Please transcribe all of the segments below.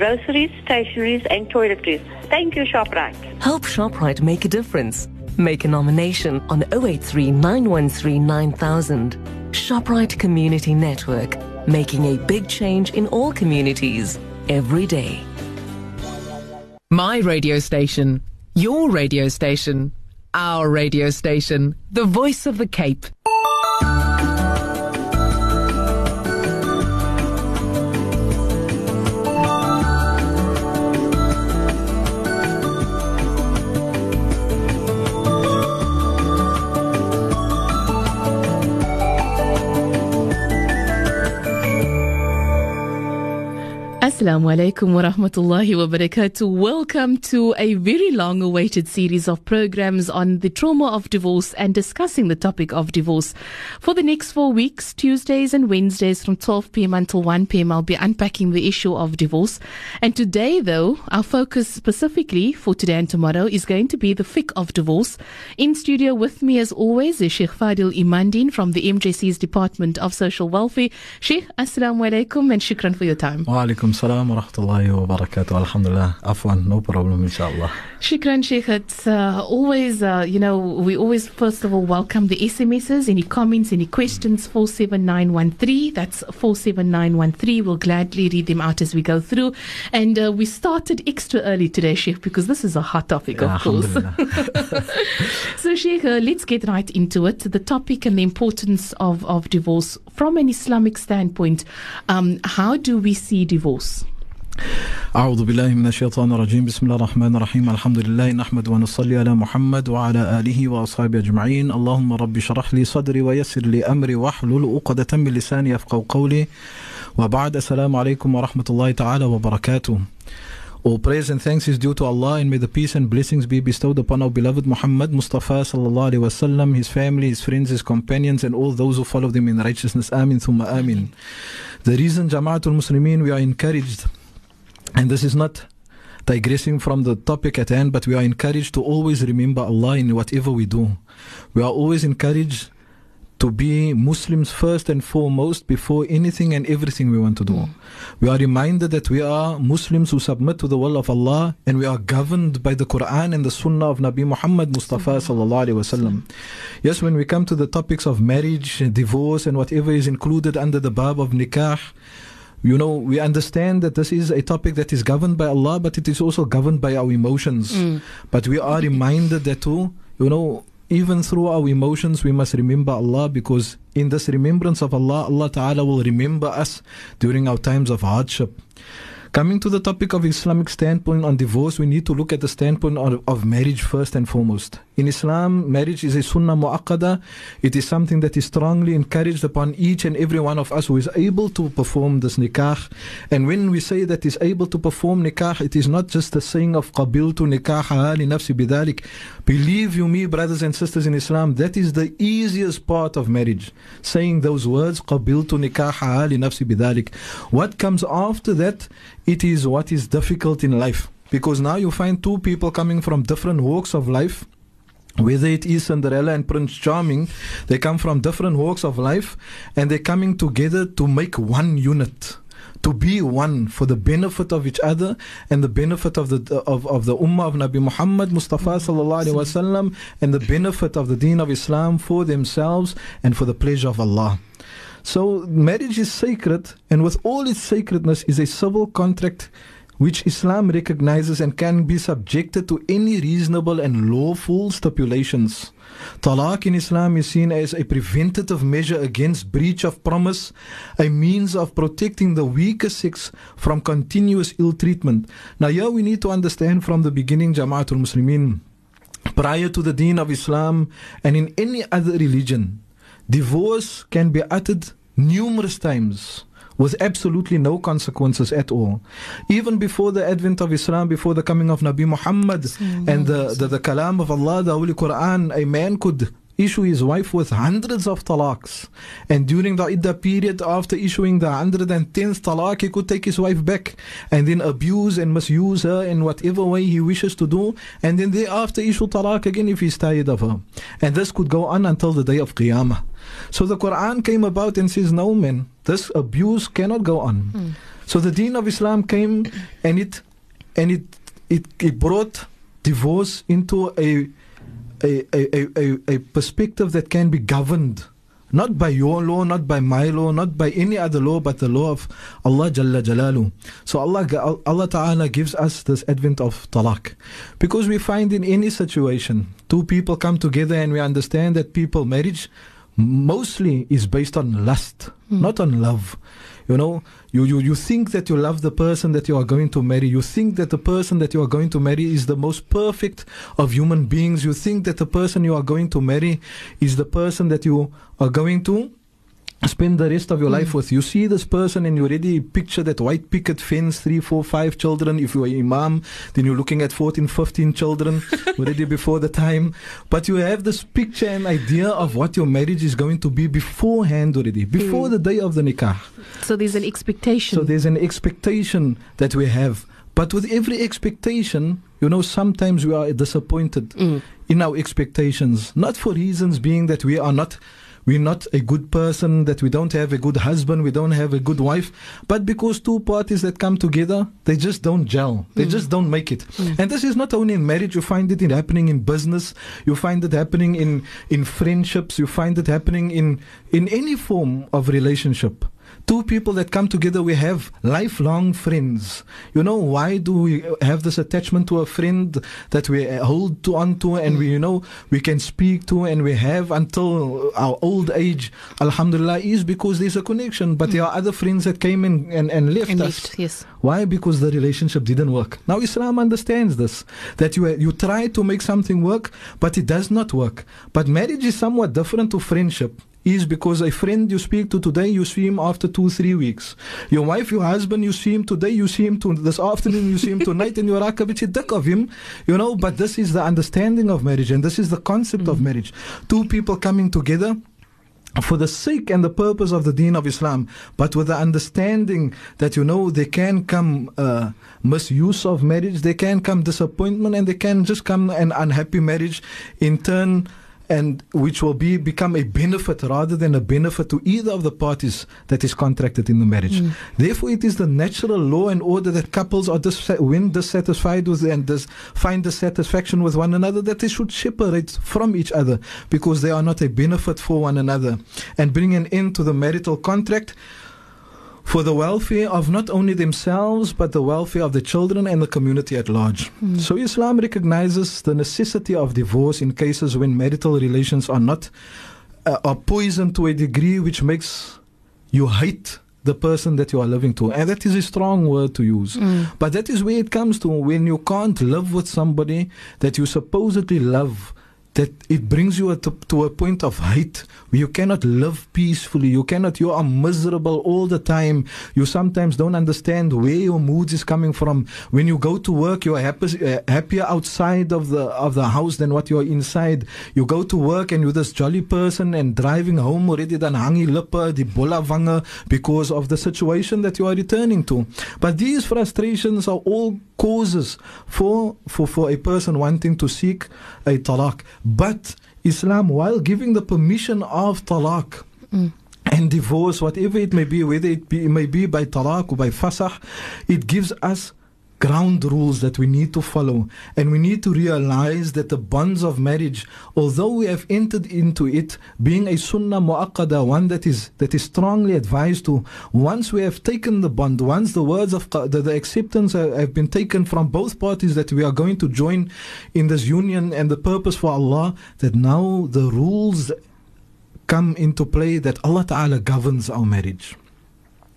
groceries, stationeries, and toiletries. Thank you, ShopRite. Help ShopRite make a difference. Make a nomination on 083 913 9000. ShopRite Community Network, making a big change in all communities every day. My radio station, your radio station, our radio station, the voice of the Cape. Assalamu alaikum wa rahmatullahi wa barakatuh. Welcome to a very long awaited series of programs on the trauma of divorce and discussing the topic of divorce. For the next four weeks, Tuesdays and Wednesdays from 12 p.m. until 1 p.m., I'll be unpacking the issue of divorce. And today, though, our focus specifically for today and tomorrow is going to be the fiqh of divorce. In studio with me, as always, is Sheikh Faadhil Emandien from the MJC's Department of Social Welfare. Sheikh, assalamu alaikum and shukran for your time. Wa alaikum. السلام ورحمة الله وبركاته الحمد لله عفوا no problem إن شاء الله Shukran Sheikh, it's uh, always, uh, you know, we always first of all welcome the SMSs, any comments, any questions, 47913, that's 47913, we'll gladly read them out as we go through. And uh, we started extra early today Sheikh because this is a hot topic Yeah, of course. alhamdulillah. so Sheikh, uh, let's get right into it, the topic and the importance of, of divorce from an Islamic standpoint. Um, how do we see divorce? أعوذ بالله من الشيطان الرجيم بسم الله الرحمن الرحيم الحمد لله نحمد ونصلي على محمد وعلى آله وأصحابه أجمعين اللهم رب اشرح لي صدري ويسر لي أمري واحلل عقدة من لساني يفقهوا قولي وبعد السلام عليكم ورحمة الله تعالى وبركاته All praise and thanks is due to Allah and may the peace and blessings be bestowed upon our beloved Muhammad Mustafa sallallahu alaihi wasallam, his family, his friends, his companions and all those who follow them in righteousness. Amin thumma amin. The reason Jamaatul Muslimin we are encouraged and this is not digressing from the topic at hand, but we are encouraged to always remember Allah in whatever we do. We are always encouraged to be Muslims first and foremost before anything and everything we want to do. We are reminded that we are Muslims who submit to the will of Allah and we are governed by the Quran and the Sunnah of Nabi Muhammad Mustafa sallallahu alaihi wasallam. Yes, when we come to the topics of marriage, divorce, and whatever is included under the bab of nikah, you know, we understand that this is a topic that is governed by Allah, but it is also governed by our emotions. Mm. But we are reminded that too, you know, even through our emotions, we must remember Allah because in this remembrance of Allah, Allah Ta'ala will remember us during our times of hardship. Coming to the topic of Islamic standpoint on divorce, we need to look at the standpoint of, of marriage first and foremost. In Islam, marriage is a sunnah mu'aqqada. It is something that is strongly encouraged upon each and every one of us who is able to perform this nikah. And when we say that is able to perform nikah, it is not just the saying of qabiltu nikaha li nafsi bidalik. Believe you me, brothers and sisters in Islam, that is the easiest part of marriage. Saying those words, qabiltu nikaha li nafsi bidalik. What comes after that, it is what is difficult in life. Because now you find two people coming from different walks of life. Whether it is Cinderella and Prince Charming, they come from different walks of life and they're coming together to make one unit. To be one for the benefit of each other and the benefit of the of, of the Ummah of Nabi Muhammad Mustafa sallallahu alaihi wasallam and the benefit of the Deen of Islam for themselves and for the pleasure of Allah. So marriage is sacred, and with all its sacredness, is a civil contract which Islam recognizes and can be subjected to any reasonable and lawful stipulations. Talaq in Islam is seen as a preventative measure against breach of promise, a means of protecting the weaker sex from continuous ill treatment. Now, here we need to understand from the beginning, Jamaatul Muslimin, prior to the deen of Islam and in any other religion, divorce can be uttered numerous times with absolutely no consequences at all. Even before the advent of Islam, before the coming of Nabi Muhammad and the, the, the kalam of Allah, the Holy Quran, a man could issue his wife with hundreds of talaqs. And during the iddah period, after issuing the 110th talaq, he could take his wife back and then abuse and misuse her in whatever way he wishes to do. And then thereafter issue talaq again if he's tired of her. And this could go on until the day of Qiyamah. So the Quran came about and says, no man, this abuse cannot go on. Hmm. So the Deen of Islam came and it and it it, it brought divorce into a a, a, a, a perspective that can be governed not by your law, not by my law, not by any other law, but the law of Allah Jalla Jalalu. So Allah, Allah Ta'ala gives us this advent of talaq. Because we find in any situation, two people come together and we understand that people marriage mostly is based on lust, mm. not on love. You know, you, you, you think that you love the person that you are going to marry. You think that the person that you are going to marry is the most perfect of human beings. You think that the person you are going to marry is the person that you are going to spend the rest of your mm. life with. You see this person and you already picture that white picket fence, three, four, five children. If you're imam, then you're looking at 14, 15 children already before the time. But you have this picture and idea of what your marriage is going to be beforehand already, before mm. the day of the nikah. So there's an expectation. So there's an expectation that we have. But with every expectation, you know, sometimes we are disappointed mm. in our expectations, not for reasons being that we are not we're not a good person, that we don't have a good husband, we don't have a good wife, but because two parties that come together, they just don't gel. They mm. just don't make it. Mm. And this is not only in marriage, you find it in happening in business, you find it happening in, in friendships, you find it happening in, in any form of relationship two people that come together, we have lifelong friends. You know, why do we have this attachment to a friend that we hold to on to and we, you know, we can speak to and we have until our old age, Alhamdulillah, is because there's a connection. But mm. there are other friends that came in and, and left and us. Left, yes. Why? Because the relationship didn't work. Now Islam understands this, that you, you try to make something work, but it does not work. But marriage is somewhat different to friendship is because a friend you speak to today, you see him after two, three weeks. Your wife, your husband, you see him today, you see him to this afternoon, you see him tonight, and you're a bit dick of him, you know. But this is the understanding of marriage, and this is the concept mm-hmm. of mm. marriage. Two people coming together for the sake and the purpose of the deen of Islam, but with the understanding that you know there can come uh, misuse of marriage, there can come disappointment, and there can just come an unhappy marriage in turn and which will be become a benefit rather than a benefit to either of the parties that is contracted in the marriage. Mm. Therefore, it is the natural law and order that couples are dis- when dissatisfied with and dis- find dissatisfaction with one another that they should separate from each other because they are not a benefit for one another and bring an end to the marital contract for the welfare of not only themselves but the welfare of the children and the community at large. Mm. So Islam recognizes the necessity of divorce in cases when marital relations are not uh, are poisoned to a degree which makes you hate the person that you are living to. And that is a strong word to use. Mm. But that is where it comes to when you can't live with somebody that you supposedly love that it brings you to, to, a point of hate you cannot live peacefully. You cannot, you are miserable all the time. You sometimes don't understand where your mood is coming from. When you go to work, you are happy, uh, happier outside of the, of the house than what you are inside. You go to work and you're this jolly person and driving home already dan hangi lippe, die bolla wange because of the situation that you are returning to. But these frustrations are all causes for, for, for a person wanting to seek a talaq. But Islam, while giving the permission of talaq, mm. and divorce, whatever it may be, whether it, be, it may be by talaq or by fasakh, it gives us ground rules that we need to follow. And we need to realize that the bonds of marriage, although we have entered into it, being a sunnah mu'akkada, one that is, that is strongly advised to, once we have taken the bond, once the words of the, the acceptance have been taken from both parties that we are going to join in this union and the purpose for Allah, that now the rules come into play that Allah Ta'ala governs our marriage.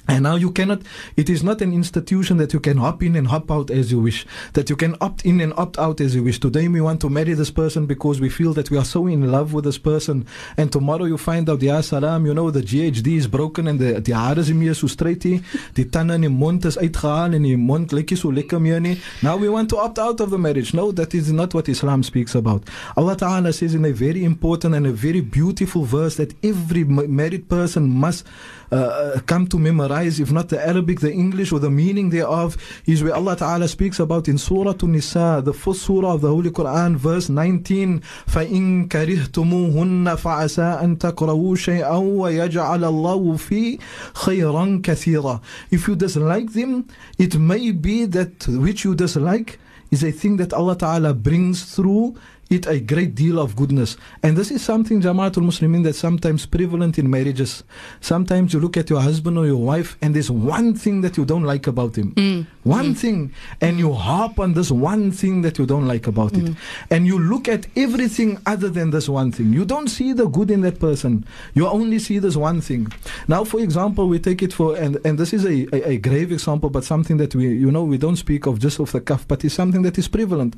And now you cannot, it is not an institution that you can hop in and hop out as you wish, that you can opt in and opt out as you wish. Today we want to marry this person because we feel that we are so in love with this person. And tomorrow you find out, yeah, salam, you know, the GHD is broken and the, die hare is nie meer so straight nie. Die tande in die mond is uitgehaal en die mond lyk so lekker meer nie. Now we want to opt out of the marriage. No, that is not what Islam speaks about. Allah Ta'ala says in a very important and a very beautiful verse that every married person must uh, come to memorize memorize, if not the Arabic, the English or the meaning thereof, is where Allah Ta'ala speaks about in Surah An-Nisa, the first surah of the Holy Quran, verse 19, فَإِن كَرِهْتُمُوهُنَّ فَعَسَىٰ أَن تَكْرَهُوا شَيْئًا وَيَجْعَلَ اللَّهُ فِي خَيْرًا كَثِيرًا If you dislike them, it may be that which you dislike is a thing that Allah Ta'ala brings through it a great deal of goodness. And this is something, Jamaatul Muslimin, that's sometimes prevalent in marriages. Sometimes you look at your husband or your wife, and there's one thing that you don't like about him. Mm. One mm. thing. And you mm. harp on this one thing that you don't like about it. Mm. And you look at everything other than this one thing. You don't see the good in that person. You only see this one thing. Now, for example, we take it for, and, and this is a, a, a grave example, but something that we, you know, we don't speak of just off the cuff, but it's something that is prevalent.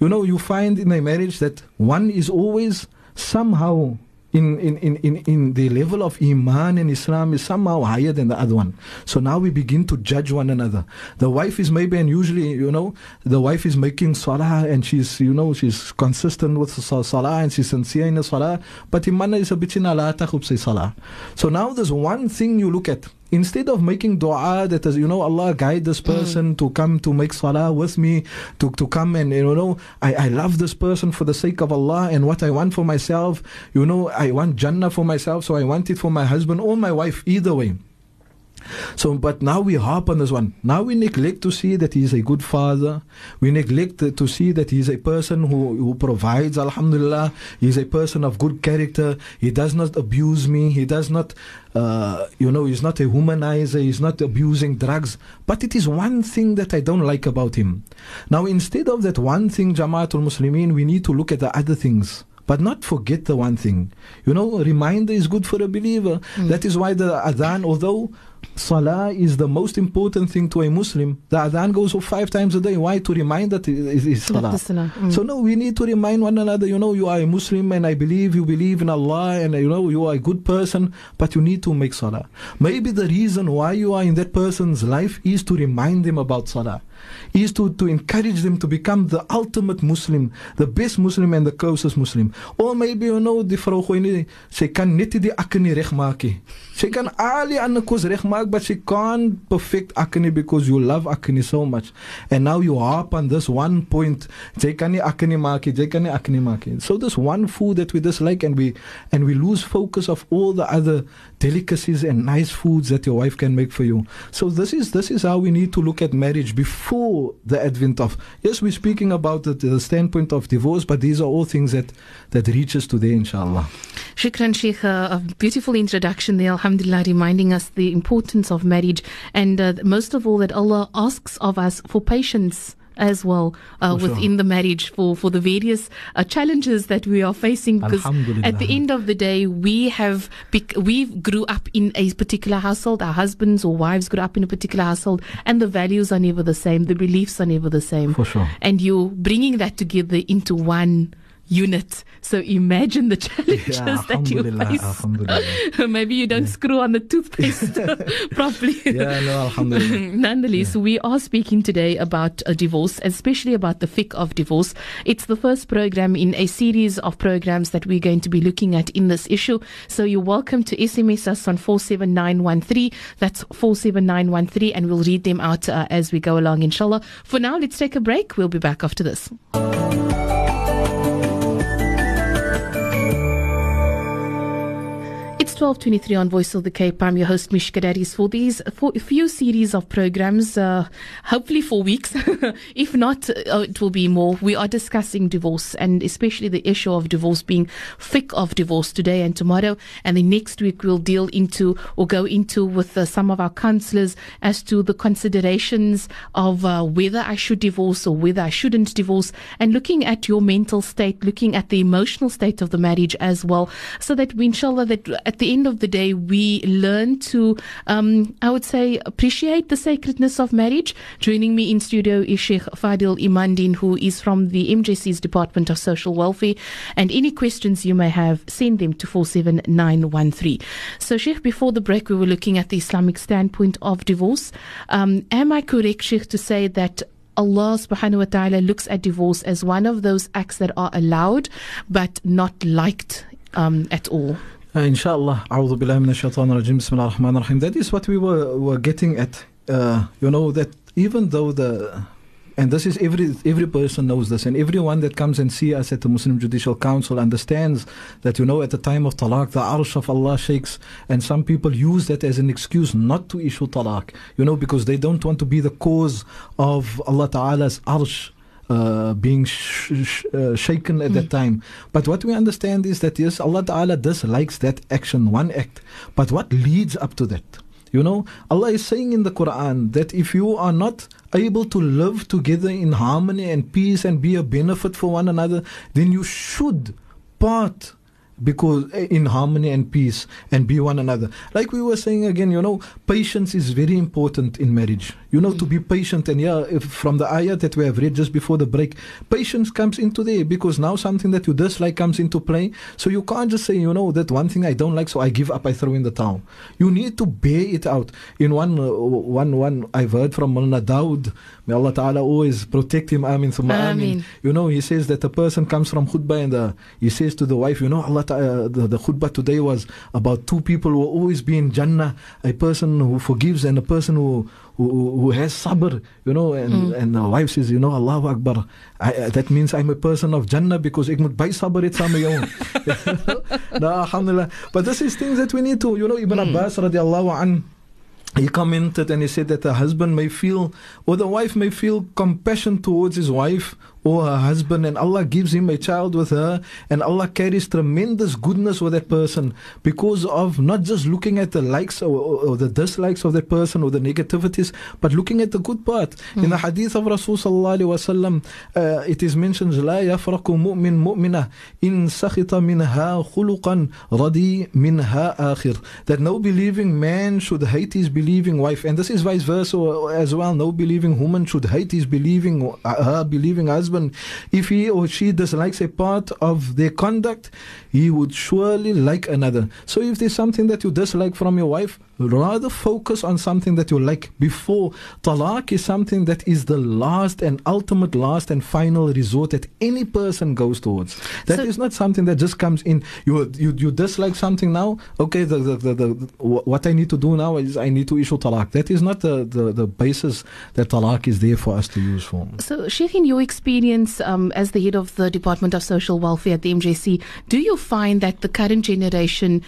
You know, you find in a marriage that one is always somehow in, in, in, in, in the level of Iman and Islam is somehow higher than the other one. So now we begin to judge one another. The wife is maybe, and usually, you know, the wife is making salah and she's, you know, she's consistent with salah and she's sincere in the salah, but Imana is a bit in ala say salah. So now there's one thing you look at. Instead of making dua that is, you know, Allah guide this hmm. person to come to make salah with me, to, to come and, you know, I, I love this person for the sake of Allah and what I want for myself, you know, I want Jannah for myself, so I want it for my husband or my wife, either way. So, but now we harp on this one. Now we neglect to see that he is a good father. We neglect to see that he is a person who, who provides, alhamdulillah. He is a person of good character. He does not abuse me. He does not, uh, you know, he's not a womanizer. He's not abusing drugs. But it is one thing that I don't like about him. Now, instead of that one thing, Jamaatul Muslimin, we need to look at the other things but not forget the one thing. You know, reminder is good for a believer. That is why the adhan, although salah is the most important thing to a Muslim, the adhan goes off five times a day. Why? To remind that is salah. Mm. So no, we need to remind one another. You know, you are a Muslim, and I believe you believe in Allah, and you know you are a good person, but you need to make salah. Maybe the reason why you are in that person's life is to remind them about salah, is to to encourage them to become the ultimate Muslim, the best Muslim, and the closest Muslim. Or maybe you know die vrou gooi nie, sy kan net die akke nie regmaak nie. Sy kan al die ander kos but she can't perfect akke because you love akke so much. And now you harp on this one point. Jy kan nie akke nie maak nie, jy kan nie akke nie maak nie. So this one food that we dislike and we and we lose focus of all the other delicacies and nice foods that your wife can make for you. So this is this is how we need to look at marriage before the advent of yes, we're speaking about the, the standpoint of divorce, but these are all things that that reaches today, inshallah. Shukran Sheikh, uh, a beautiful introduction there, Alhamdulillah, reminding us the importance of marriage and uh, most of all that Allah asks of us for patience as well uh, For sure. within the marriage for, for the various uh, challenges that we are facing. Because at the end of the day we have bec- we grew up in a particular household. Our husbands or wives grew up in a particular household. And the values are never the same. The beliefs are never the same. For sure. and you're bringing that together into one unit so imagine the challenges Yeah, that you face maybe you don't screw on the toothpaste properly Yeah, no, alhamdulillah. Nonetheless, we are speaking today about a divorce, especially about the fiqh of divorce. It's the first program in a series of programs that we're going to be looking at in this issue. So you're welcome to SMS us on 47913. That's 47913, and we'll read them out uh, as we go along, inshallah. For now, let's take a break. We'll be back after this. 1223 on Voice of the Cape. I'm your host, Mishka Daddies, for these for a few series of programs, uh, hopefully four weeks. if not, uh, it will be more. We are discussing divorce and especially the issue of divorce being fiqh of divorce today and tomorrow. And the next week, we'll deal into or go into with uh, some of our counselors as to the considerations of uh, whether I should divorce or whether I shouldn't divorce and looking at your mental state, looking at the emotional state of the marriage as well, so that we, inshallah, that at the end of the day, we learn to, um, I would say, appreciate the sacredness of marriage. Joining me in studio is Sheikh Faadhil Emandien, who is from the MJC's Department of Social Welfare. And any questions you may have, send them to 47913. So, Sheikh, before the break, we were looking at the Islamic standpoint of divorce. Um, am I correct, Sheikh, to say that Allah subhanahu wa ta'ala looks at divorce as one of those acts that are allowed but not liked um, at all. Uh, inshallah, a'udhu billahi minash shaitanir rajim, bismillah ar-Rahman ar-Rahim. That is what we were, were getting at. Uh, you know, that even though the and this is every every person knows this, and everyone that comes and see us at the Muslim Judicial Council understands that you know at the time of talaq, the arsh of Allah shakes, and some people use that as an excuse not to issue talaq. You know because they don't want to be the cause of Allah Taala's arsh. Uh, being sh- sh- uh, shaken at that time. But what we understand is that yes, Allah Ta'ala dislikes that action, one act. But what leads up to that? You know, Allah is saying in the Quran that if you are not able to live together in harmony and peace and be a benefit for one another, then you should part because eh, in harmony and peace and be one another like we were saying again you know patience is very important in marriage you know to be patient. And yeah if from the ayah that we have read just before the break patience comes into there because now something that you dislike comes into play. So you can't just say you know that one thing i don't like so i give up i throw in the towel. You need to bear it out. In one uh, one one i've heard from Mulna Daud may allah ta'ala always protect him. Amin thumma amin. You know he says that a person comes from khutbah and uh, he says to the wife you know allah ta'ala, the, the khutbah today was about two people who will always be in jannah. A person who forgives and a person who who, who has sabr, you know, and, and the wife says, you know, Allahu Akbar. I, uh, that means I'm a person of Jannah because ek moet by sabr met jou. no, alhamdulillah. But this is things that we need to, you know, Ibn Abbas radiallahu an, he commented and he said that the husband may feel, or the wife may feel compassion towards his wife or her husband, and Allah gives him a child with her, and Allah carries tremendous goodness with that person because of not just looking at the likes or, or, or the dislikes of that person or the negativities, but looking at the good part. In the hadith of Rasul sallallahu alaihi wasallam, uh, it is mentioned, لا يفرق مؤمن مؤمنة إن سخط منها خلقا رضي منها آخر. That no believing man should hate his believing wife, and this is vice versa as well. No believing woman should hate his believing uh, her believing husband. if he or she dislikes a part of their conduct, he would surely like another. So if there's something that you dislike from your wife, rather focus on something that you like before. Talaq is something that is the last and ultimate last and final resort that any person goes towards. That is So- not something that just comes in. You you, you dislike something now. Okay, the, the, the, the what I need to do now is I need to issue talaq. That is not the, the, the basis that talaq is there for us to use for. So, Sheikh, in your experience um, as the head of the Department of Social Welfare at the MJC, do you find that the current generation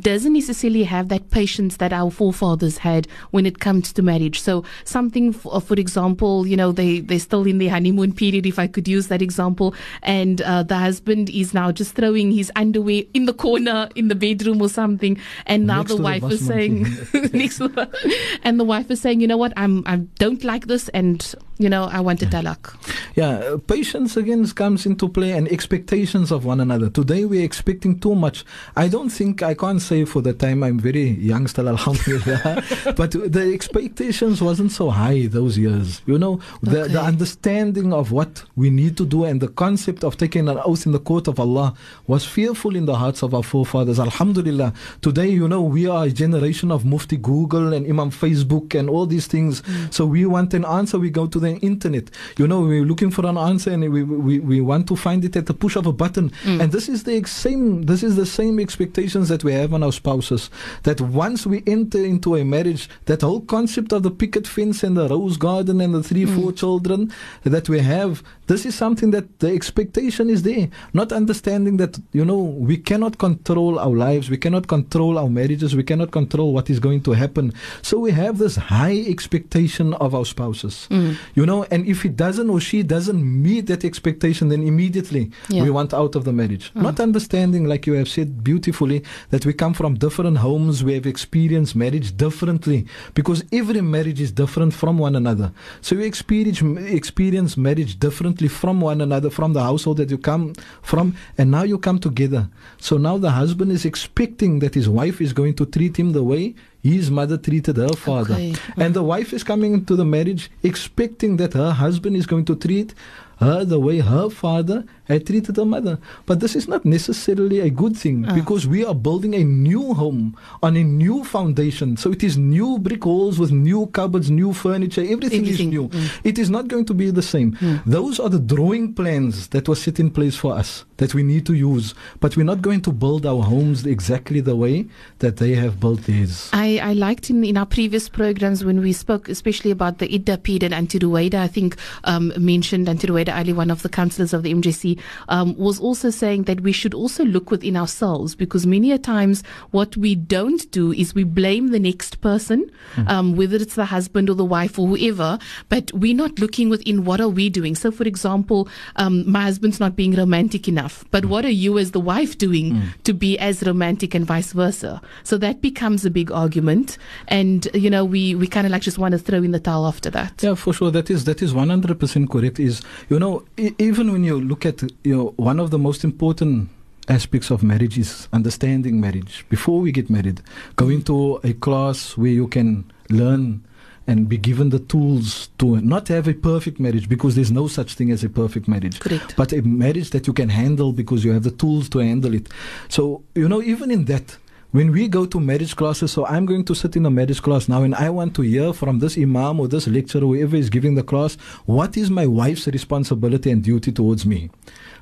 doesn't necessarily have that patience that our forefathers had when it comes to marriage? So, something, for, for example, you know, they, they're still in their honeymoon period, if I could use that example, and uh, the husband is now just throwing his underwear in the corner in the bedroom or something, and now Next the to the wife is saying, next the, and the wife is saying, you know what, I'm, I don't like this, and you know, I want a talaq. Yeah, uh, patience again comes into play and expectations of one another. Today we're expecting too much. I don't think, I can't say for the time I'm very young still, alhamdulillah, but the expectations wasn't so high those years. You know, the, the understanding of what we need to do and the concept of taking an oath in the court of Allah was fearful in the hearts of our forefathers. Alhamdulillah. Today, you know, we are a generation of Mufti Google and Imam Facebook and all these things. So we want an answer, we go to the internet. You know, we're looking for an answer and we, we, we want to find it at the push of a button. Mm. And this is the same this is the same expectations that we have on our spouses. That once we enter into a marriage, that whole concept of the picket fence and the rose garden and the three, mm. four children that we have, this is something that the expectation is there. Not understanding that, you know, we cannot control our lives, we cannot control our marriages, we cannot control what is going to happen. So we have this high expectation of our spouses. Mm. You know, and if he doesn't or she doesn't meet that expectation, then immediately Yeah. we want out of the marriage. Mm. Not understanding, like you have said beautifully, that we come from different homes, we have experienced marriage differently because every marriage is different from one another. So you experience experience marriage differently from one another, from the household that you come from, and now you come together. So now the husband is expecting that his wife is going to treat him the way his mother treated her father. Okay. And the wife is coming into the marriage expecting that her husband is going to treat her the way her father had treated her mother. But this is not necessarily a good thing Ah. because we are building a new home on a new foundation. So it is new brick walls with new cupboards, new furniture, everything, Everything, is new. mm. It is not going to be the same. Those are the drawing plans that were set in place for us that we need to use. But we're not going to build our homes exactly the way that they have built theirs. I, I liked in, in our previous programs when we spoke, especially about the Idda period and Auntie Ruwaida, I think um, mentioned Auntie Ruwaida Ali, one of the counsellors of the MJC, um, was also saying that we should also look within ourselves because many a times what we don't do is we blame the next person, um, whether it's the husband or the wife or whoever, but we're not looking within what are we doing. So, for example, um, my husband's not being romantic enough, but what are you as the wife doing to be as romantic and vice versa? So that becomes a big argument, and you know we we kind of like just want to throw in the towel after that. Yeah, for sure. That is that is one hundred percent correct. Is you know e- even when you look at you know one of the most important aspects of marriage is understanding marriage before we get married. Going to a class where you can learn and be given the tools to not have a perfect marriage because there's no such thing as a perfect marriage. Correct. But a marriage that you can handle because you have the tools to handle it. So you know even in that when we go to marriage classes, so I'm going to sit in a marriage class now and I want to hear from this imam or this lecturer, whoever is giving the class, what is my wife's responsibility and duty towards me?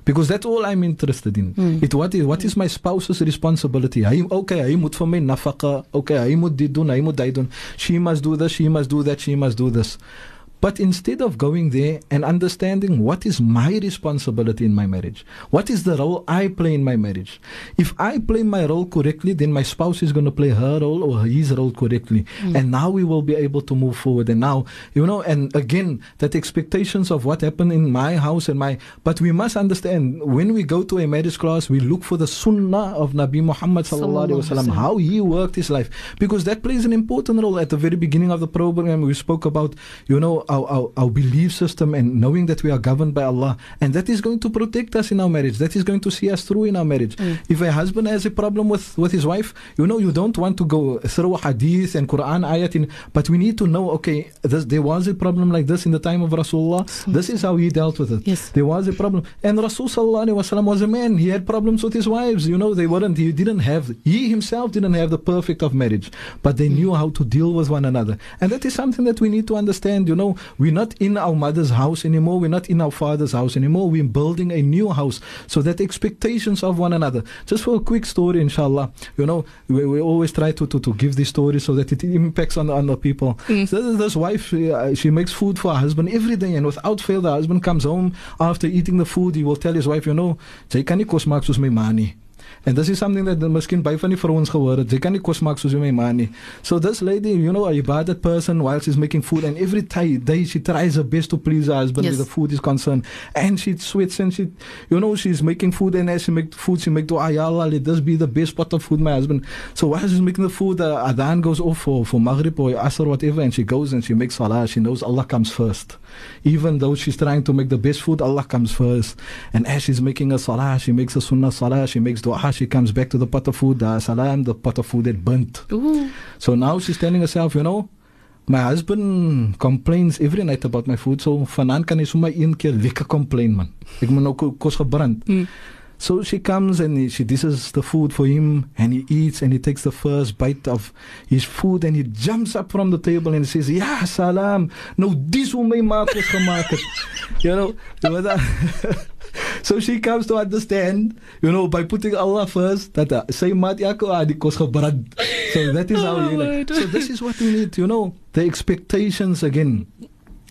Because that's all I'm interested in. Hmm. It what is what is my spouse's responsibility? Hy okay, hy moet vir my nafaqa, okay, hy moet dit doen, hy moet dit doen. She must do this, she must do that, she must do this. But instead of going there and understanding what is my responsibility in my marriage, what is the role I play in my marriage, if I play my role correctly, then my spouse is going to play her role or his role correctly. And now we will be able to move forward. And now, you know, and again, that expectations of what happened in my house and my, but we must understand when we go to a marriage class, we look for the sunnah of Nabi Muhammad sallallahu alaihi wasallam, Sallallahu alaihi wasallam. how he worked his life because that plays an important role at the very beginning of the program we spoke about you know our, our, our belief system and knowing that we are governed by Allah and that is going to protect us in our marriage that is going to see us through in our marriage. Mm. If a husband has a problem with with his wife you know you don't want to go through a hadith and Quran ayat in but we need to know okay this, there was a problem like this in the time of Rasulullah. This is how he dealt with it. Yes. there was a problem. And Rasul sallallahu alaihi wasallam was a man. He had problems with his wives. You know they weren't he didn't have he himself didn't have the perfect of marriage but they mm. knew how to deal with one another. And that is something that we need to understand you know we're not in our mother's house anymore. We're not in our father's house anymore. We're building a new house so that expectations of one another. Just for a quick story inshallah you know we, we always try to, to, to give these stories so that it impacts on, on the people. So this, this wife uh, she makes food for her husband every day and without fail the husband comes home after eating the food. He will tell his wife you know jy kan nie kos maak soos my ma nie And this is something that miskien baie van die vrouens gehoor het. Jy kan nie kos maak soos my ma nie. So this lady, you know, a ibadat person while she's making food and every day she tries her best to please her husband Yes. with the food is concerned. And she sweats and she, you know, she's making food and as she make food, she make dua, Ya Allah, let this be the best pot of food, my husband. So while she's making the food, uh, the adhan goes off for, for Maghrib or Asr, whatever, and she goes and she makes salah. She knows Allah comes first. Even though she's trying to make the best food, Allah comes first. And as she's making a salah, she makes a sunnah salah, she makes dua, she comes back to the pot of food, the salam, the pot of food had burnt. Ooh. So now she's telling herself, you know, my husband complains every night about my food, so vanaand kan hy sommer een keer lekker complain man. Ek moet nou ko- kos gebrand. Hmm. So she comes and he- she dishes the food for him and he eats and he takes the first bite of his food and he jumps up from the table and says, Ja, salam. Nou dis hoe my ma kos gemaak het. You know, know? So she comes to understand, you know, by putting Allah first, that uh, sy maat yako ah, die kos gebrand. So that is how Oh, you like. So this is what we need, you know, the expectations again.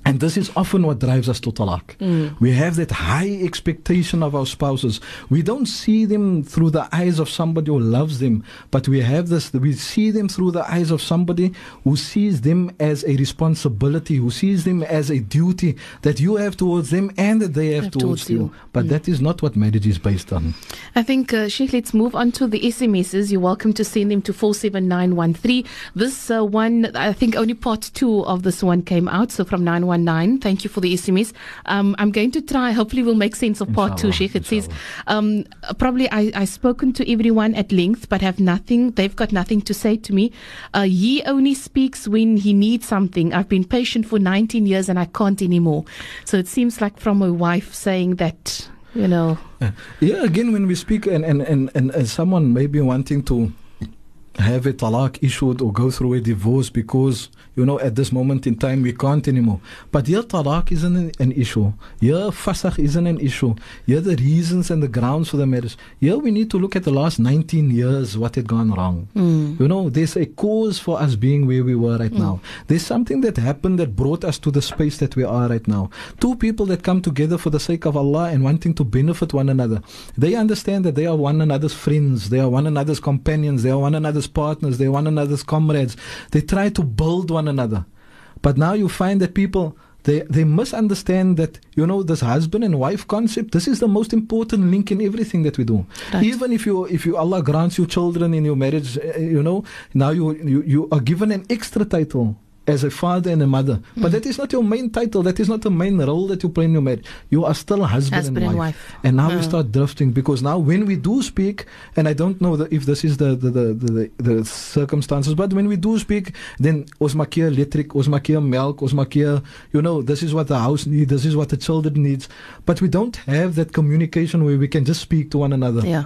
And this is often what drives us to talaq. We have that high expectation of our spouses. We don't see them through the eyes of somebody who loves them, but we have this, we see them through the eyes of somebody who sees them as a responsibility, who sees them as a duty that you have towards them and that they have, Have towards, towards you. you. But that is not what marriage is based on. I think, uh, Sheikh, let's move on to the SMSs. You're welcome to send them to 47913. This uh, one, I think only part two of this one came out. So from 911 4719. Thank you for the SMS. Um, I'm going to try, hopefully, we'll make sense of part two, Inshallah, Sheikh. It says, um, probably I, I've spoken to everyone at length, but have nothing, they've got nothing to say to me. Uh, he only speaks when he needs something. I've been patient for 19 years and I can't anymore. So it seems like from a wife saying that, you know, Yeah, again, when we speak and, and, and, and, and someone maybe wanting to have a talaq issued or go through a divorce because, you know, at this moment in time we can't anymore. But here talaq isn't an, an issue. Here fasakh isn't an issue. Here the reasons and the grounds for the marriage. Here we need to look at the last 19 years, what had gone wrong. Hmm. You know, there's a cause for us being where we were right hmm. now. There's something that happened that brought us to the space that we are right now. Two people that come together for the sake of Allah and wanting to benefit one another. They understand that they are one another's friends, they are one another's companions, they are one another's partners, they are one another's comrades. They try to build one another. But now you find that people they they misunderstand that you know this husband and wife concept. This is the most important link in everything that we do. Right. Even if you if you Allah grants you children in your marriage, uh, you know now you you you are given an extra title as a father and a mother. But that is not your main title. That is not the main role that you play in your marriage. You are still husband, Husband and and wife. wife. And now we Uh. start drifting because now when we do speak, and I don't know the, if this is the the, the, the, the circumstances, but when we do speak, then hier electric, hier milk, hier, you know, this is what the house needs, this is what the children needs. But we don't have that communication where we can just speak to one another. yeah.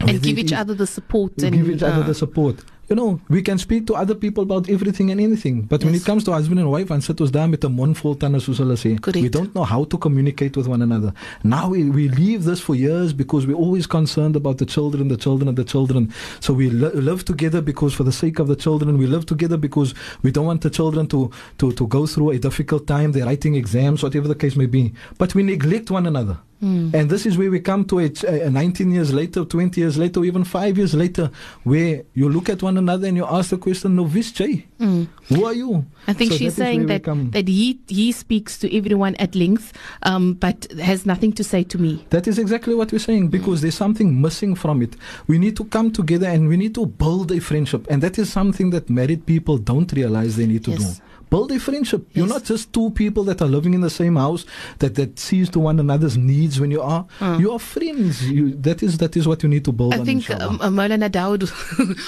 And give each other the support and give each other uh, the support. You know, we can speak to other people about everything and anything. But when it comes to husband and wife, and sit ons daar met 'n mond vol tande soos hulle We don't know how to communicate with one another. Now we, we leave this for years because we're always concerned about the children, the children, and the children. So we li- live together because for the sake of the children. We live together because we don't want the children to, to, to go through a difficult time. They're writing exams, whatever the case may be. But we neglect one another. Hmm. And this is where we come to it uh, 19 years later, 20 years later, or even five years later, where you look at one another and you ask the question, Jay, Mm. who are you? I think So she's that saying that, that he he speaks to everyone at length, um, but has nothing to say to me. That is exactly what we're saying because there's something missing from it. We need to come together and we need to build a friendship. And that is something that married people don't realize they need to Yes. do. Build a friendship. You're not just two people that are living in the same house that, that sees to one another's needs when you are. You are friends. You, that is that is what you need to build I on. think um, uh, Maulana Dawood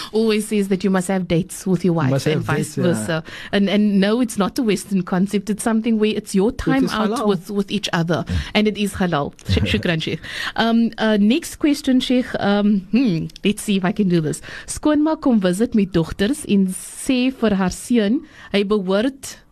always says that you must have dates with your wife must and vice dates, yeah. versa. And and no, it's not a Western concept. It's something where it's your time is out halal. with, with each other, and it is halal. Sh- Shukran, Sheikh. Um, uh, next question, Sheikh. Um, hmm, let's see if I can do this. Skoonma kom visit met dogters en sê vir haar seun, hy behoort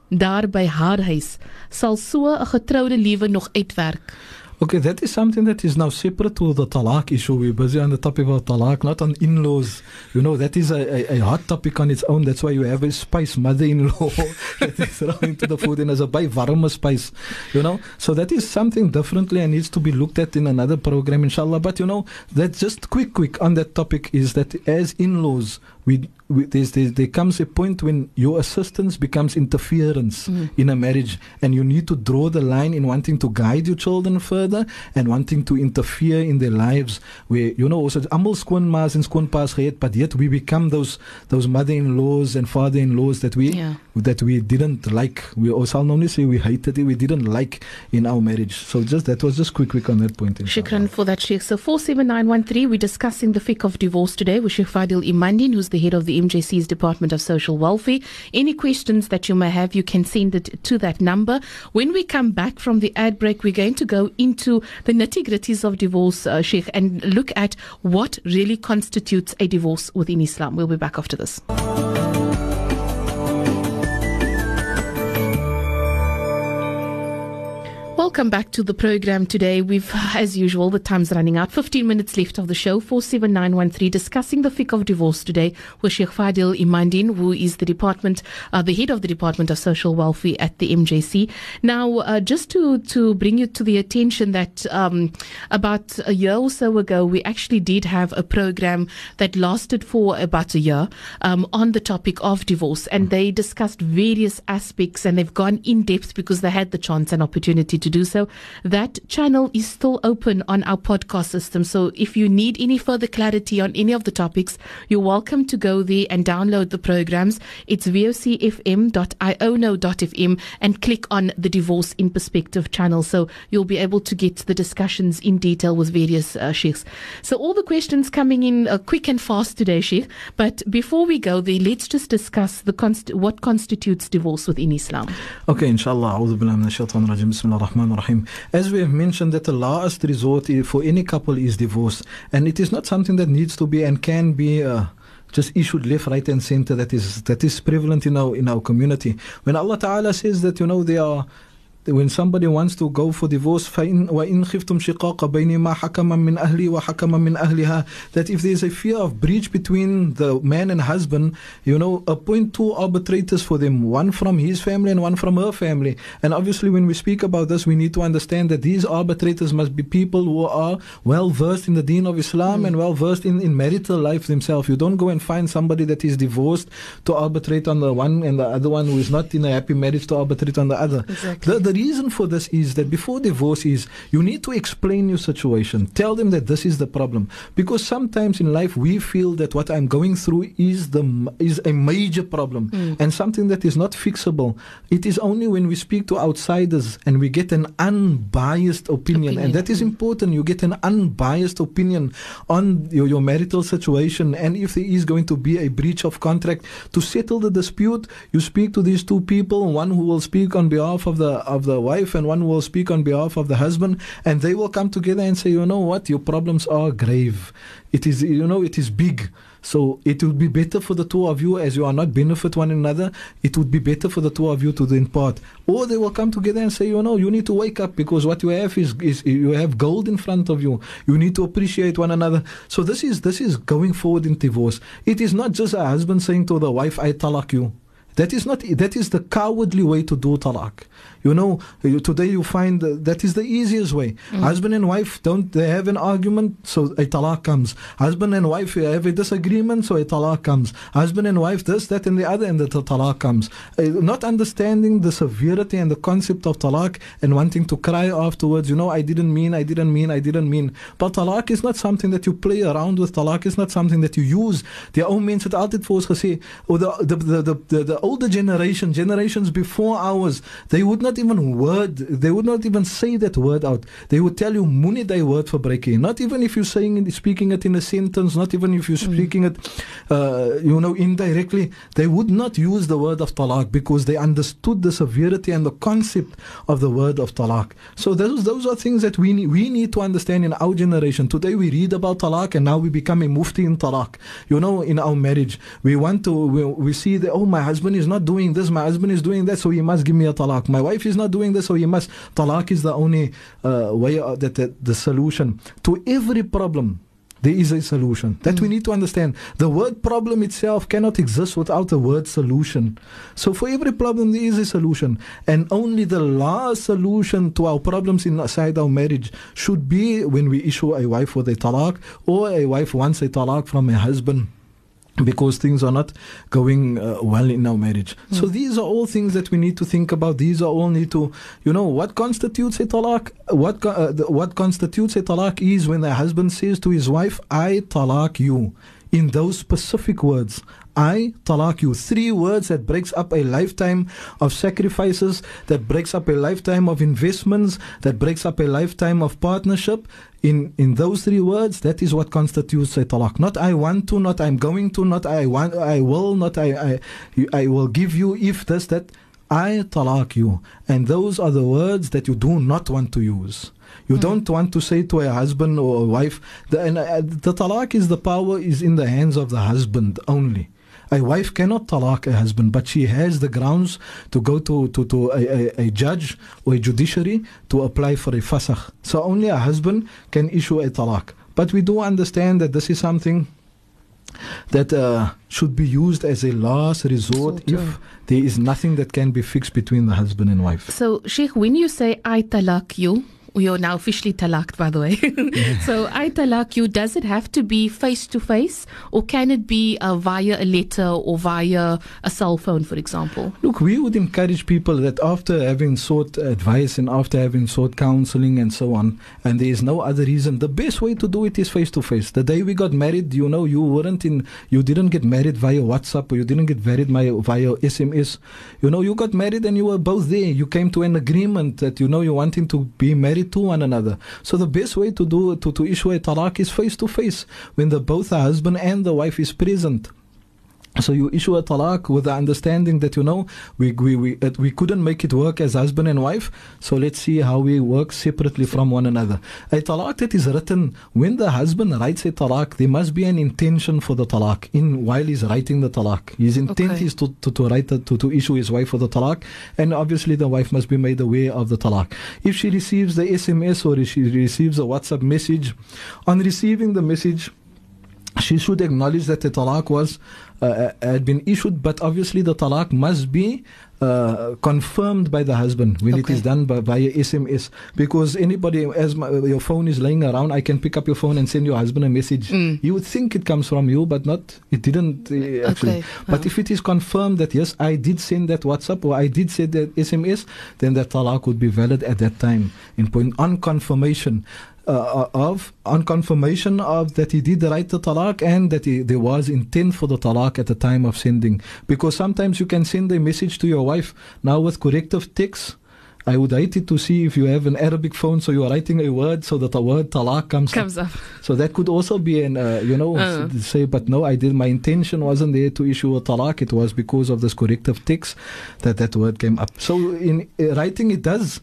daar by haar huis. Sal so 'n getroude nog uitwerk? Okay, that is something that is now separate to the talaq issue. We're busy on the topic of talaq, not on in-laws. You know, that is a, a, a hot topic on its own. That's why you have a spice mother-in-law that is thrown into the food and as a by warme spice. You know, so that is something differently and needs to be looked at in another program, inshallah. But you know, that just quick, quick on that topic is that as in-laws, we, we there's, there's, there comes a point when your assistance becomes interference mm. in a marriage, and you need to draw the line in wanting to guide your children further and wanting to interfere in their lives. Where you know, also almal skoonma's and skoonpa's gehad, but yet we become those those mother-in-laws and father-in-laws that we Yeah. that we didn't like. We also normally say we hated it, we didn't like in our marriage. So just that was just quick, quick on that point. Shukran for that, Sheikh. So 47913, we're discussing the fiqh of divorce today with Sheikh Faadhil Emandien, who's the head of the MJC's Department of Social Welfare. Any questions that you may have, you can send it to that number. When we come back from the ad break, we're going to go into the nitty gritties of divorce, uh, Sheikh, and look at what really constitutes a divorce within Islam. We'll be back after this. Welcome back to the program today. We've, as usual, the time's running out. 15 minutes left of the show. 47913 discussing the fiqh of divorce today with Sheikh Faadhil Emandien, who is the department, uh, the head of the Department of Social Welfare at the MJC. Now, uh, just to, to bring you to the attention that um, about a year or so ago, we actually did have a program that lasted for about a year um, on the topic of divorce, and they discussed various aspects and they've gone in depth because they had the chance and opportunity to to do so. That channel is still open on our podcast system. So if you need any further clarity on any of the topics, you're welcome to go there and download the programs. It's vocfm.iono.fm and click on the Divorce in Perspective channel. So you'll be able to get the discussions in detail with various uh, sheikhs. So all the questions coming in uh, quick and fast today, Sheikh. But before we go there, let's just discuss the const- what constitutes divorce within Islam. Okay, inshallah. ar-Rahim. As we have mentioned that the last resort for any couple is divorce. And it is not something that needs to be and can be uh, just issued left, right, and center that is that is prevalent in our in our community. When Allah Ta'ala says that you know they are when somebody wants to go for divorce فإن وإن خفتم شقاق بينما حكما من أهلي وحكما من أهلها that if there is a fear of breach between the man and husband you know appoint two arbitrators for them one from his family and one from her family and obviously when we speak about this we need to understand that these arbitrators must be people who are well versed in the deen of Islam mm. and well versed in, in marital life themselves you don't go and find somebody that is divorced to arbitrate on the one and the other one who is not in a happy marriage to arbitrate on the other exactly. the, the reason for this is that before divorce is you need to explain your situation. Tell them that this is the problem. Because sometimes in life we feel that what I'm going through is the is a major problem mm. and something that is not fixable. It is only when we speak to outsiders and we get an unbiased opinion, opinion. and that is important. You get an unbiased opinion on your, your marital situation and if there is going to be a breach of contract to settle the dispute, you speak to these two people, one who will speak on behalf of the of the wife and one will speak on behalf of the husband and they will come together and say you know what? Your problems are grave. It is you know it is big. So it would be better for the two of you as you are not benefit one another it would be better for the two of you to then part. Or they will come together and say you know you need to wake up because what you have is, is you have gold in front of you. You need to appreciate one another. So this is this is going forward in divorce. It is not just a husband saying to the wife i talaq you. That is not that is the cowardly way to do talaq you know, today you find that is the easiest way. Mm. Husband and wife don't they have an argument, so a talaq comes. Husband and wife have a disagreement, so a talaq comes. Husband and wife this, that, and the other, and the talaq comes. Uh, not understanding the severity and the concept of talaq and wanting to cry afterwards. You know, I didn't mean, I didn't mean, I didn't mean. But talaq is not something that you play around with. Talaq is not something that you use. Die ou mense het altyd vir ons gesê, or the the, the the the the older generation, generations before ours, they would not not even word, they would not even say that word out. They would tell you, Muni they word for breaking. Not even if you're saying it, speaking it in a sentence, not even if you're mm. speaking mm. it, uh, you know, indirectly. They would not use the word of talaq because they understood the severity and the concept of the word of talaq. So those, those are things that we need, we need to understand in our generation. Today we read about talaq and now we become a mufti in talaq. You know, in our marriage, we want to, we, we see that, oh, my husband is not doing this, my husband is doing that, so he must give me a talaq. My wife wife is not doing this, so you must. Talaq is the only uh, way, uh, that the, the solution to every problem there is a solution. That mm. we need to understand. The word problem itself cannot exist without the word solution. So for every problem there is a solution. And only the last solution to our problems inside our marriage should be when we issue a wife with a talaq or a wife wants a talaq from a husband because things are not going uh, well in our marriage. Mm. So these are all things that we need to think about. These are all need to, you know, what constitutes a talaq? What uh, the, what constitutes a talaq is when the husband says to his wife, "I talaq you." In those specific words, I talaq you. Three words that breaks up a lifetime of sacrifices, that breaks up a lifetime of investments, that breaks up a lifetime of partnership. In in those three words, that is what constitutes a talaq. Not I want to, not I'm going to, not I want, I will, not I I, I will give you if this that. I talaq you. And those are the words that you do not want to use. You mm. don't want to say to a husband or a wife, the, and, uh, the talaq is the power is in the hands of the husband only. A wife cannot talaq a husband, but she has the grounds to go to, to, to a, a, a judge or a judiciary to apply for a fasakh. So only a husband can issue a talaq. But we do understand that this is something that uh, should be used as a last resort so if there is nothing that can be fixed between the husband and wife. So, Sheikh, when you say I talaq you, you're now officially talaked, by the way. so I talaq you. Does it have to be face to face, or can it be uh, via a letter or via a cell phone, for example? Look, we would encourage people that after having sought advice and after having sought counseling and so on, and there is no other reason, the best way to do it is face to face. The day we got married, you know, you weren't in, you didn't get married via WhatsApp or you didn't get married via, via SMS. You know, you got married and you were both there. You came to an agreement that you know you wanting to be married to one another. So the best way to do to, to issue a talaq is face to face when the both the husband and the wife is present. So you issue a talaq with the understanding that you know we we we, it, we couldn't make it work as husband and wife. So let's see how we work separately from one another. A talaq that is written when the husband writes a talaq, there must be an intention for the talaq in while he's writing the talaq. His intent Okay. is to to, to write the, to to issue his wife for the talaq, and obviously the wife must be made aware of the talaq. If she receives the SMS or if she receives a WhatsApp message, on receiving the message she should acknowledge that the talaq was uh, had been issued, but obviously the talaq must be uh, confirmed by the husband when it Okay. is done by, via SMS. Because anybody, as my, your phone is laying around, I can pick up your phone and send your husband a message. Mm. You would think it comes from you, but not. It didn't uh, actually. Okay. But Wow. if it is confirmed that yes, I did send that WhatsApp or I did send that SMS, then that talaq would be valid at that time. In point on confirmation uh, of on confirmation of that he did write the talaq and that he, there was intent for the talaq at the time of sending. Because sometimes you can send a message to your wife now with corrective text. I would hate it to see if you have an Arabic phone, so you are writing a word so that the word talaq comes, up. Comes up. So that could also be an, uh, you know, Uh. say, but no, I did. My intention wasn't there to issue a talaq. It was because of this corrective text that that word came up. So in uh, writing, it does.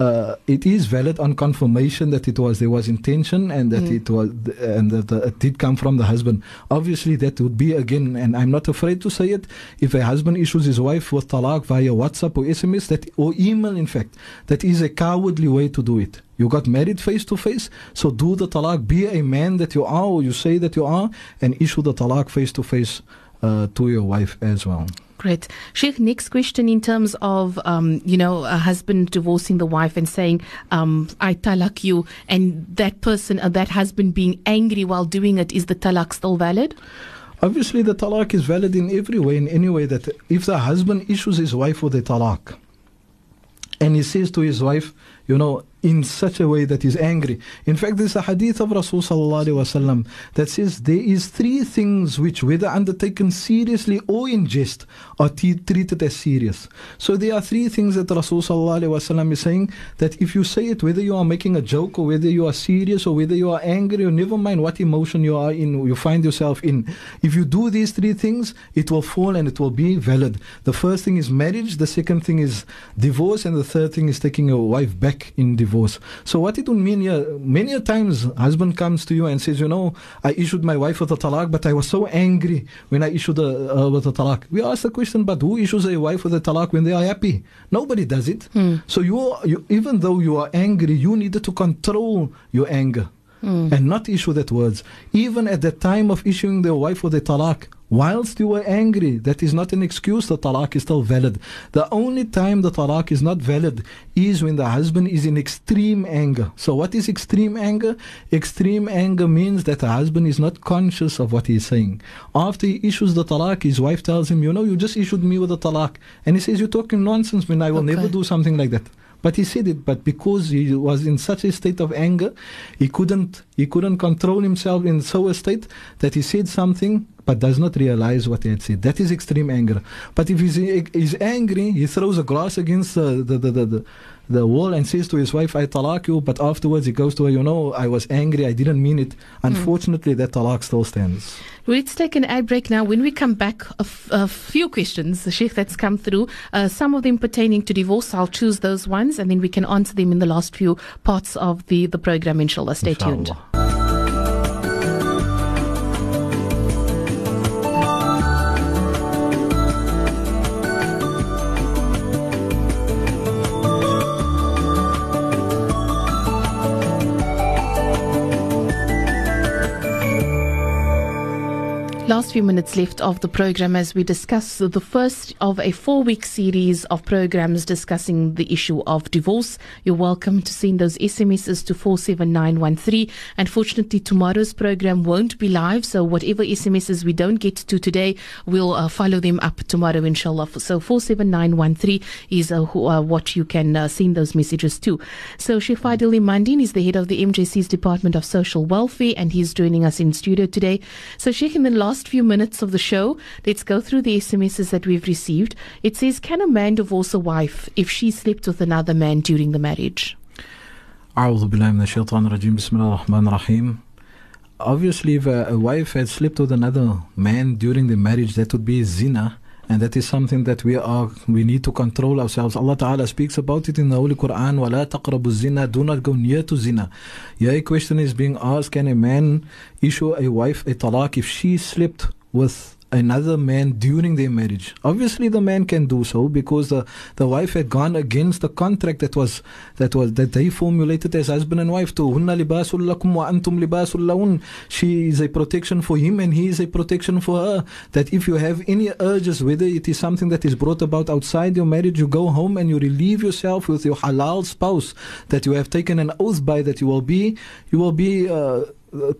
Uh, it is valid on confirmation that it was there was intention and that Mm. it was and that uh, it did come from the husband. Obviously, that would be again, and I'm not afraid to say it. If a husband issues his wife with talaq via WhatsApp or SMS, that or email, in fact, that is a cowardly way to do it. You got married face to face, so do the talaq. Be a man that you are, or you say that you are, and issue the talaq face to face uh, to your wife as well. Great. Sheikh, next question in terms of, um, you know, a husband divorcing the wife and saying, um, I talaq you, and that person, uh, that husband being angry while doing it, is the talaq still valid? Obviously, the talaq is valid in every way, in any way that if the husband issues his wife with a talaq and he says to his wife, you know, in such a way that he's angry. In fact, there's a hadith of Rasul sallallahu that says there is three things which, whether undertaken seriously or in jest, are t- treated as serious. So there are three things that Rasul sallallahu is saying that if you say it, whether you are making a joke or whether you are serious or whether you are angry or never mind what emotion you are in, you find yourself in, if you do these three things, it will fall and it will be valid. The first thing is marriage, the second thing is divorce, and the third thing is taking your wife back in divorce. So what it would mean here, many a times husband comes to you and says, you know, I issued my wife with a talaq, but I was so angry when I issued a, uh, with a talaq. We ask the question, but who issues a wife with a talaq when they are happy? Nobody does it. So you, are, you, even though you are angry, you needed to control your anger and not issue that words. Even at the time of issuing their wife with a talaq, whilst you were angry, that is not an excuse, the talaq is still valid. The only time the talaq is not valid is when the husband is in extreme anger. So, what is extreme anger? Extreme anger means that the husband is not conscious of what he is saying. After he issues the talaq, his wife tells him, You know, you just issued me with a talaq. And he says, You're talking nonsense, man. I will never do something like that. But he said it, but because he was in such a state of anger, he couldn't he couldn't control himself in so a state that he said something but does not realize what he had said. That is extreme anger. But if he's, he's angry, he throws a glass against the, the, the, the, the, wall and says to his wife, I talaq you, but afterwards he goes to her, you know, I was angry, I didn't mean it. Unfortunately, that talaq still stands. Let's take an ad break now. When we come back, a, f- a few questions, the Sheikh, that's come through. Uh, some of them pertaining to divorce. I'll choose those ones and then we can answer them in the last few parts of the, the program, inshallah. Stay tuned. Last few minutes left of the program as we discuss the first of a four week series of programs discussing the issue of divorce. You're welcome to send those SMSs to 47913. Unfortunately, tomorrow's program won't be live, so whatever SMSs we don't get to today, we'll uh, follow them up tomorrow, inshallah. So 47913 is uh, uh, what you can uh, send those messages to. So Sheikh Faadhil Emandien is the head of the MJC's Department of Social Welfare, and he's joining us in studio today. So Sheikh, in the last last few minutes of the show, let's go through the SMSs that we've received. It says, Can a man divorce a wife if she slept with another man during the marriage? Obviously, if a, a wife had slept with another man during the marriage, that would be zina. And that is something that we are we need to control ourselves. Allah Ta'ala speaks about it in the Holy Quran, Wala taqrabu zina, do not go near to zina. Yeah, a question is being asked, can a man issue a wife a talaq if she slept with another man during their marriage. Obviously, the man can do so because the, the wife had gone against the contract that was that was that they formulated as husband and wife. To hunna libasul lakum wa antum libasul laun. She is a protection for him and he is a protection for her. That if you have any urges, whether it is something that is brought about outside your marriage, you go home and you relieve yourself with your halal spouse that you have taken an oath by that you will be you will be. Uh,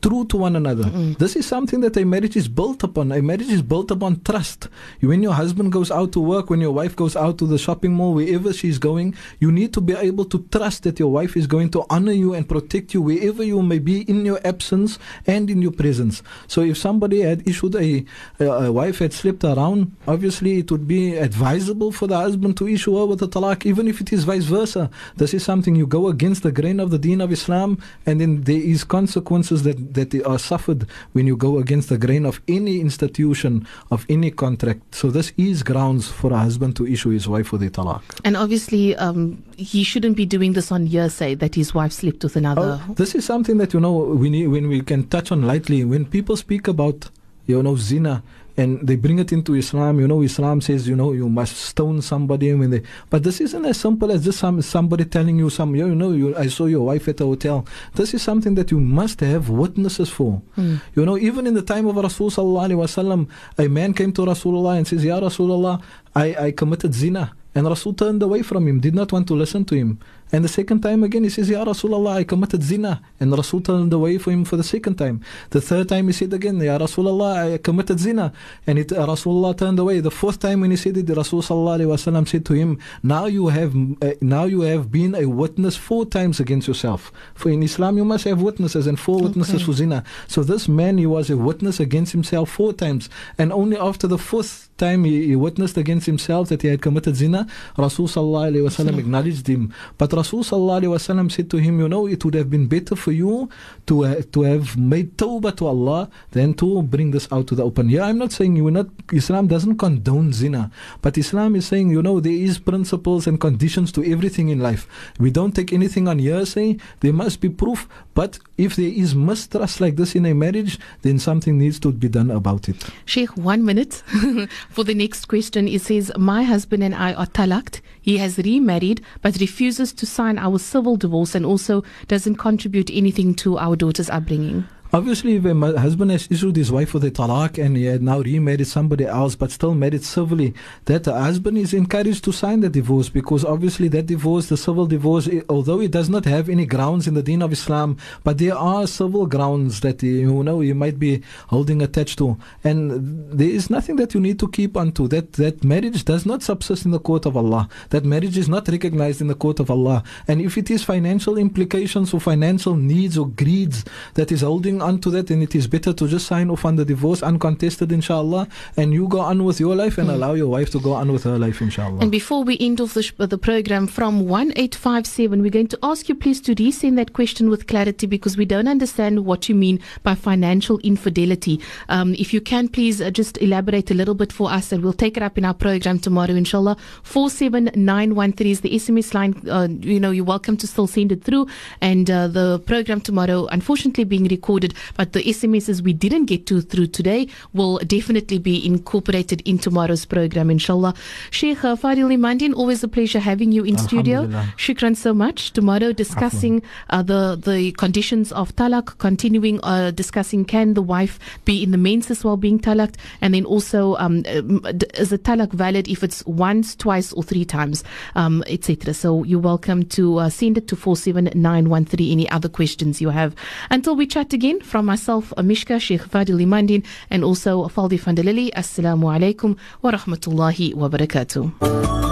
true to one another. Mm. This is something that a marriage is built upon. A marriage is built upon trust. When your husband goes out to work, when your wife goes out to the shopping mall, wherever she's going, you need to be able to trust that your wife is going to honor you and protect you wherever you may be in your absence and in your presence. So if somebody had issued a, a, a wife had slipped around, obviously it would be advisable for the husband to issue her with a talaq, even if it is vice versa. This is something you go against the grain of the deen of Islam, and then there is consequences that, that are suffered when you go against the grain of any institution, of any contract. So this is grounds for a husband to issue his wife with a talaq. And obviously, um, he shouldn't be doing this on hearsay that his wife slept with another. Oh, this is something that, you know, we need, when we can touch on lightly. When people speak about, you know, zina, and they bring it into Islam. You know, Islam says, you know, you must stone somebody when they. But this isn't as simple as just some somebody telling you some. You know, you, I saw your wife at a hotel. This is something that you must have witnesses for. Hmm. You know, even in the time of Rasul sallallahu alaihi wasallam, a man came to Rasulullah and says, Ya Rasulullah, I, I committed zina. And Rasul turned away from him, did not want to listen to him. And the second time again, he says, Ya Rasulullah, I committed zina. And Rasul turned away from him for the second time. The third time he said again, Ya Rasulullah, I committed zina. And it, uh, Rasulullah turned away. The fourth time when he said it, the Rasul said to him, Now you have uh, now you have been a witness four times against yourself. For in Islam you must have witnesses and four witnesses Okay. for zina. So this man he was a witness against himself four times. And only after the fourth time he, he witnessed against himself that he had committed zina, Rasul Sallallahu Alaihi Wasallam acknowledged him. But Rasul Wasallam said to him, you know, it would have been better for you to uh, to have made tawbah to Allah than to bring this out to the open. Yeah, I'm not saying you will not. Islam doesn't condone zina, but Islam is saying, you know, there is principles and conditions to everything in life. We don't take anything on hearsay. There must be proof. But if there is mistrust like this in a marriage, then something needs to be done about it. Sheikh, one minute for the next question. It says, My husband and I are talaked. He has remarried but refuses to sign our civil divorce and also doesn't contribute anything to our daughter's upbringing. Obviously, if a husband has issued his wife with a talaq and he had now remarried somebody else but still married civilly, that the husband is encouraged to sign the divorce because obviously that divorce, the civil divorce, eh, although it does not have any grounds in the deen of Islam, but there are civil grounds that eh, you know you might be holding attached to, and there is nothing that you need to keep onto. That that marriage does not subsist in the court of Allah. That marriage is not recognized in the court of Allah. And if it is financial implications or financial needs or greeds that is holding on to that, then it is better to just sign off on the divorce uncontested, inshallah, and you go on with your life and allow your wife to go on with her life, inshallah. And before we end off the, sh- the program from 1857, we're going to ask you please to resend that question with clarity because we don't understand what you mean by financial infidelity. Um, if you can, please uh, just elaborate a little bit for us and we'll take it up in our program tomorrow, inshallah. 47913 is the SMS line. Uh, you know, you're welcome to still send it through. And uh, the program tomorrow, unfortunately, being recorded answered, but the SMSs we didn't get to through today will definitely be incorporated in tomorrow's program, inshallah. Sheikh uh, Faadhil Emandien, always a pleasure having you in studio. Shukran so much. Tomorrow discussing uh, the the conditions of talaq, continuing uh, discussing can the wife be in the menses while being talaked, and then also um, is a talaq valid if it's once, twice, or three times, um, etc. So you're welcome to uh, send it to four seven nine one three. Any other questions you have? Until we chat again, from myself, Mishka Sheikh Faadhil Emandien, and also Faldi Fandalili. Assalamu alaikum wa rahmatullahi wa barakatuh.